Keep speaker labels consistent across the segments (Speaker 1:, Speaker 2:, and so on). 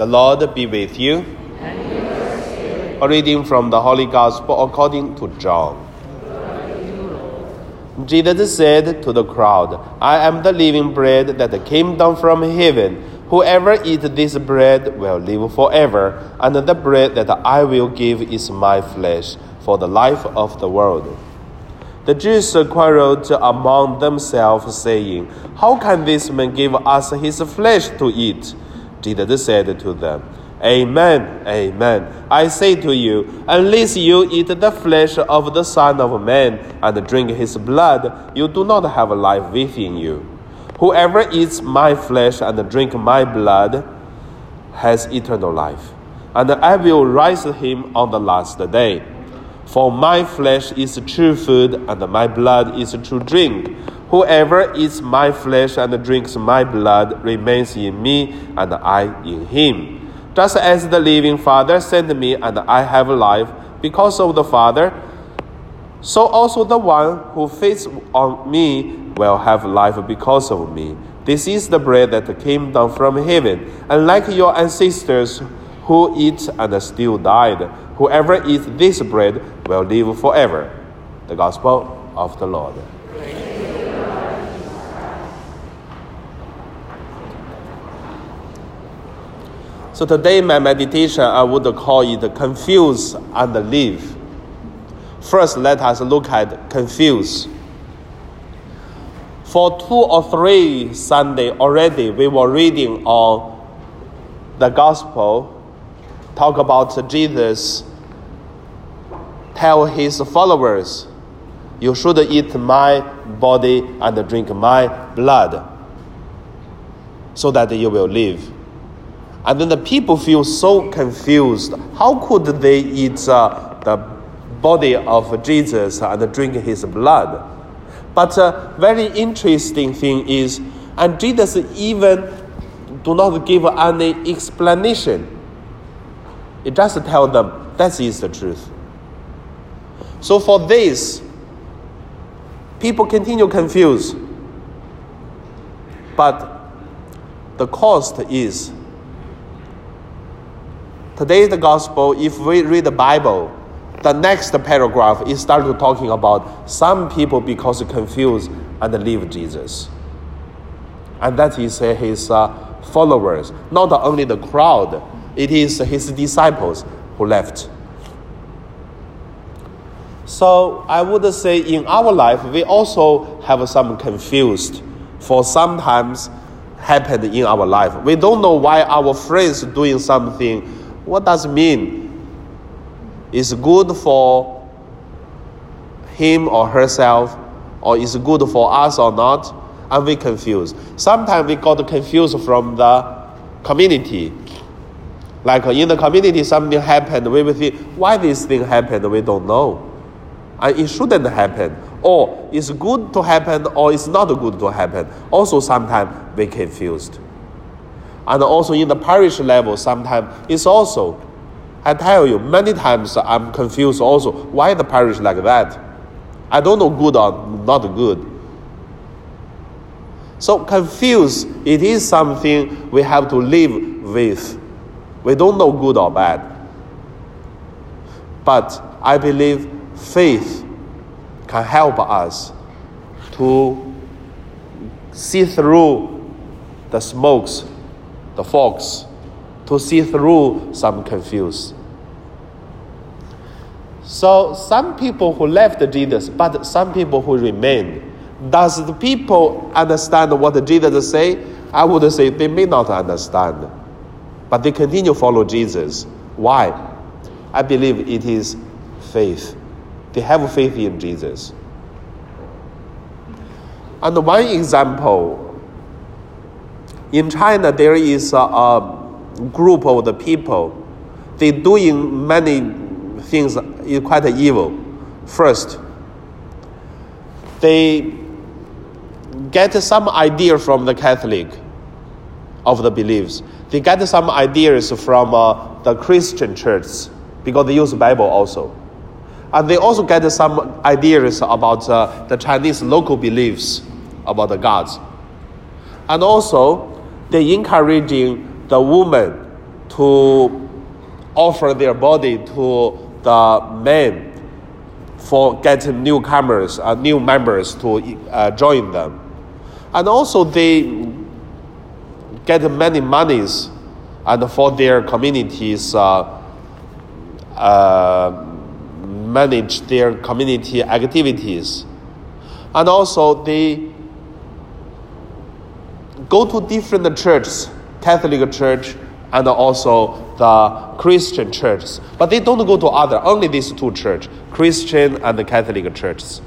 Speaker 1: The Lord be with you. A reading from the Holy Gospel according to John. Jesus said to the crowd, I am the living bread that came down from heaven. Whoever eats this bread will live forever, and the bread that I will give is my flesh for the life of the world. The Jews quarreled among themselves, saying, How can this man give us his flesh to eat? Jesus said to them, Amen, amen. I say to you, unless you eat the flesh of the Son of Man and drink his blood, you do not have life within you. Whoever eats my flesh and drink my blood has eternal life, and I will raise him on the last day. For my flesh is true food, and my blood is true drink. Whoever eats my flesh and drinks my blood remains in me, and I in him. Just as the living Father sent me, and I have life because of the Father, so also the one who feeds on me will have life because of me. This is the bread that came down from heaven, and like your ancestors who eat and still died. Whoever eats this bread will live forever. The Gospel of the Lord. So today, my meditation, I would call it confuse and live. First, let us look at confuse. For two or three Sunday already, we were reading on the Gospel, talk about Jesus tell his followers, You should eat my body and drink my blood, so that you will live. And then the people feel so confused. How could they eat uh, the body of Jesus and drink his blood? But a uh, very interesting thing is, and Jesus even do not give any explanation. It just tell them that is the truth. So for this, people continue confused. But the cost is today the gospel, if we read the Bible, the next paragraph is start to talking about some people because confused and leave Jesus. And that is his uh, followers, not only the crowd, it is his disciples who left. So I would say in our life, we also have some confused for sometimes happened in our life. We don't know why our friends doing something. What does it mean? Is good for him or herself, or is good for us or not? And we confused. Sometimes we got confused from the community. Like in the community, something happened, we will think, why this thing happened, we don't know and it shouldn't happen, or it's good to happen, or it's not good to happen. Also, sometimes we confused. And also in the parish level, sometimes it's also, I tell you, many times I'm confused also. Why the parish like that? I don't know good or not good. So confused, it is something we have to live with. We don't know good or bad. But I believe faith can help us to see through the smokes, the fogs, to see through some confuse. So some people who left Jesus, but some people who remain. Does the people understand what Jesus say? I would say they may not understand, but they continue follow Jesus. Why? I believe it is faith. They have faith in Jesus. And one example in China, there is a, a group of the people. They doing many things quite evil. First, they get some idea from the Catholic of the beliefs. They get some ideas from uh, the Christian church because they use Bible also. And they also get some ideas about uh, the Chinese local beliefs about the gods. And also, they encouraging the woman to offer their body to the men for getting newcomers, uh, new members to uh, join them. And also they get many monies and for their communities uh, uh, manage their community activities. And also they go to different churches, Catholic church and also the Christian churches. But they don't go to other, only these two churches, Christian and the Catholic churches.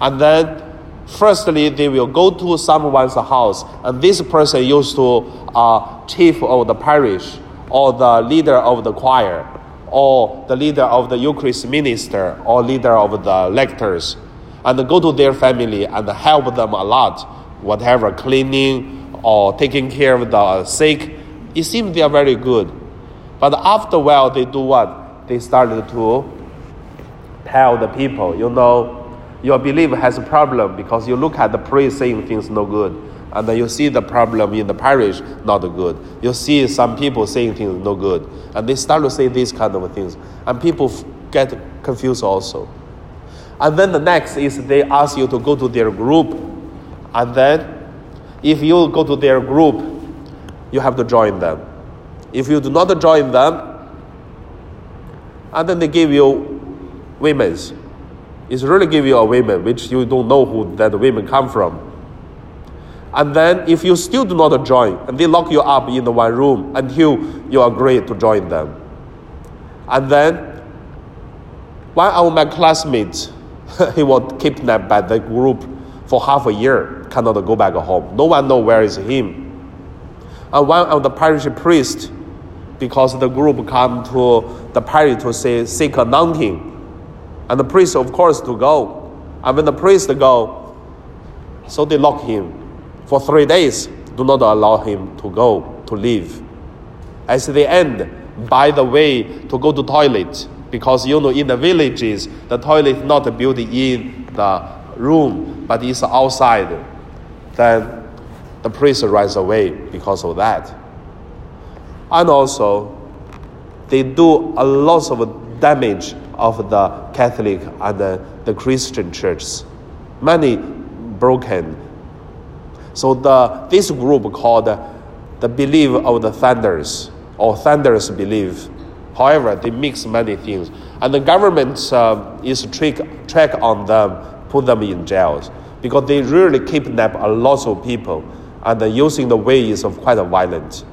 Speaker 1: And then firstly they will go to someone's house and this person used to uh, chief of the parish or the leader of the choir or the leader of the Eucharist minister or leader of the lectors and go to their family and help them a lot, whatever cleaning or taking care of the sick. It seems they are very good. But after a while, they do what? They started to tell the people, you know, your belief has a problem because you look at the priest saying things no good. And then you see the problem in the parish not good. You see some people saying things no good. And they start to say these kind of things. And people get confused also. And then the next is they ask you to go to their group. And then if you go to their group, you have to join them. If you do not join them, and then they give you women's It's really give you a women, which you don't know who that women come from. And then if you still do not join, and they lock you up in the one room until you agree to join them. And then one of my classmates, he was kidnapped by the group for half a year, cannot go back home. No one know where is him. And one of the parish priest, because the group come to the parish to say seek anointing, and the priest, of course, to go. And when the priest go, so they lock him for three days, do not allow him to go, to leave. As the end, by the way, to go to toilet, because you know in the villages, the toilet not built in the room, but it's outside. Then the priest runs away because of that. And also, they do a lot of damage of the Catholic and the, the Christian churches. Many broken. So the, this group called the belief of the thunders or thunders belief. However, they mix many things. And the government uh, is trick, track on them, put them in jails because they really kidnap a lot of people and using the ways of quite violent.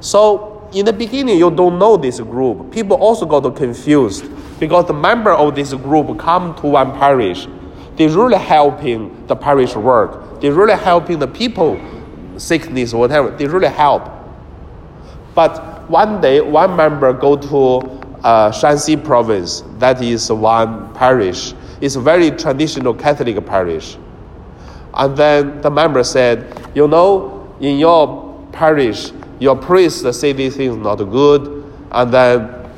Speaker 1: So in the beginning, you don't know this group. People also got confused because the member of this group come to one parish. They really helping the parish work. They really helping the people, sickness, or whatever. They really help. But one day, one member go to uh, Shanxi province. That is one parish. It's a very traditional Catholic parish. And then the member said, you know, in your parish, your priest say these things not good, and then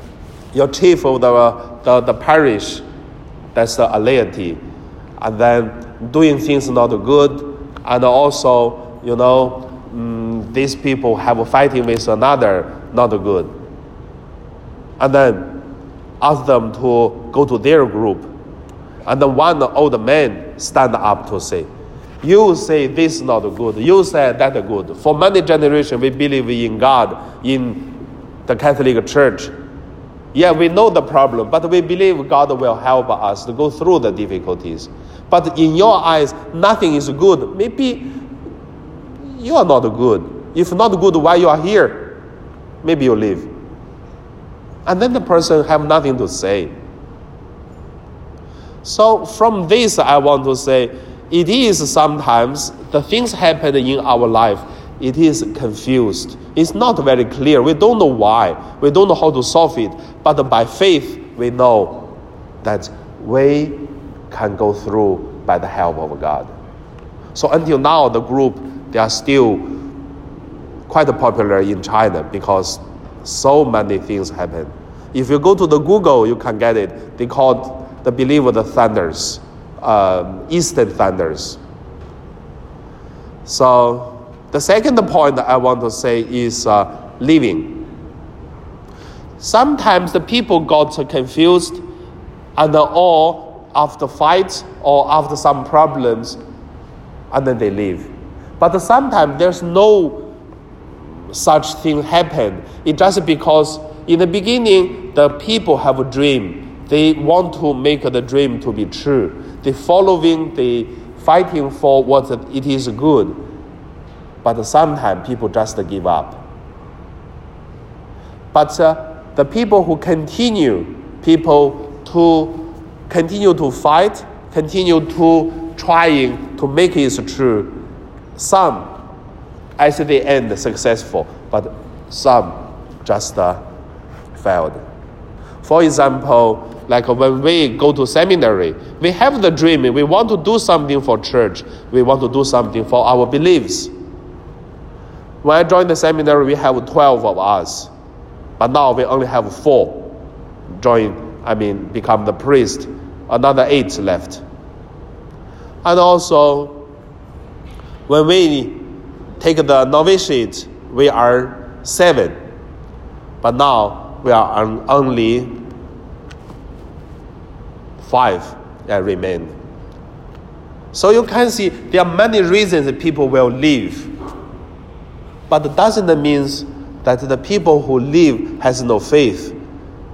Speaker 1: your chief of the, the, the parish, that's the laity, and then doing things not good, and also, you know, mm, these people have a fighting with another not good. And then ask them to go to their group. And one old man stand up to say, you say this is not good. You say that good. For many generations, we believe in God, in the Catholic Church. Yeah, we know the problem, but we believe God will help us to go through the difficulties. But in your eyes, nothing is good. Maybe you are not good. If not good, why you are here? Maybe you leave. And then the person have nothing to say. So from this, I want to say it is sometimes the things happen in our life, it is confused. It's not very clear. We don't know why. We don't know how to solve it. But by faith, we know that we can go through by the help of God. So until now, the group, they are still quite popular in China because so many things happen. If you go to the Google, you can get it. They call the believer the thunders um, eastern thunders. So the second point I want to say is uh, living. sometimes the people got confused and all after fights or after some problems and then they leave. But sometimes there's no such thing happen. It's just because in the beginning the people have a dream. They want to make the dream to be true. They following, they fighting for what it is good. But sometimes people just give up. But uh, the people who continue, people to continue to fight, continue to trying to make it true. Some, at the end, successful, but some just uh, failed. For example, like when we go to seminary, we have the dream, we want to do something for church, we want to do something for our beliefs. When I joined the seminary, we have 12 of us. But now we only have four join, I mean, become the priest, another eight left. And also, when we take the novitiate, we are seven. But now we are only five that remain. So you can see there are many reasons people will leave. But it doesn't mean that the people who leave has no faith.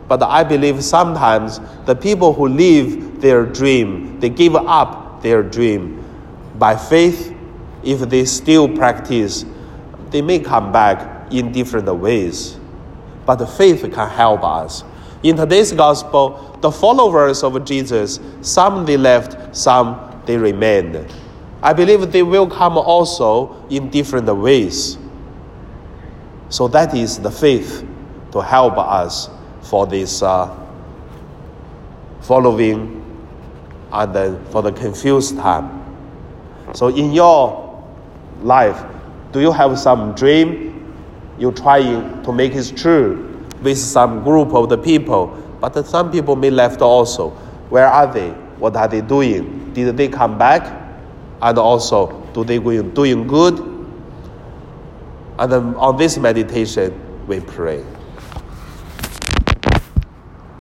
Speaker 1: But I believe sometimes the people who leave their dream, they give up their dream by faith. If they still practice, they may come back in different ways. But faith can help us. In today's gospel, the followers of Jesus, some they left, some they remained. I believe they will come also in different ways. So that is the faith to help us for this uh, following and then for the confused time. So in your life, do you have some dream you're trying to make it true with some group of the people? But some people may left also. Where are they? What are they doing? Did they come back? And also, do they doing good? And on this meditation, we pray.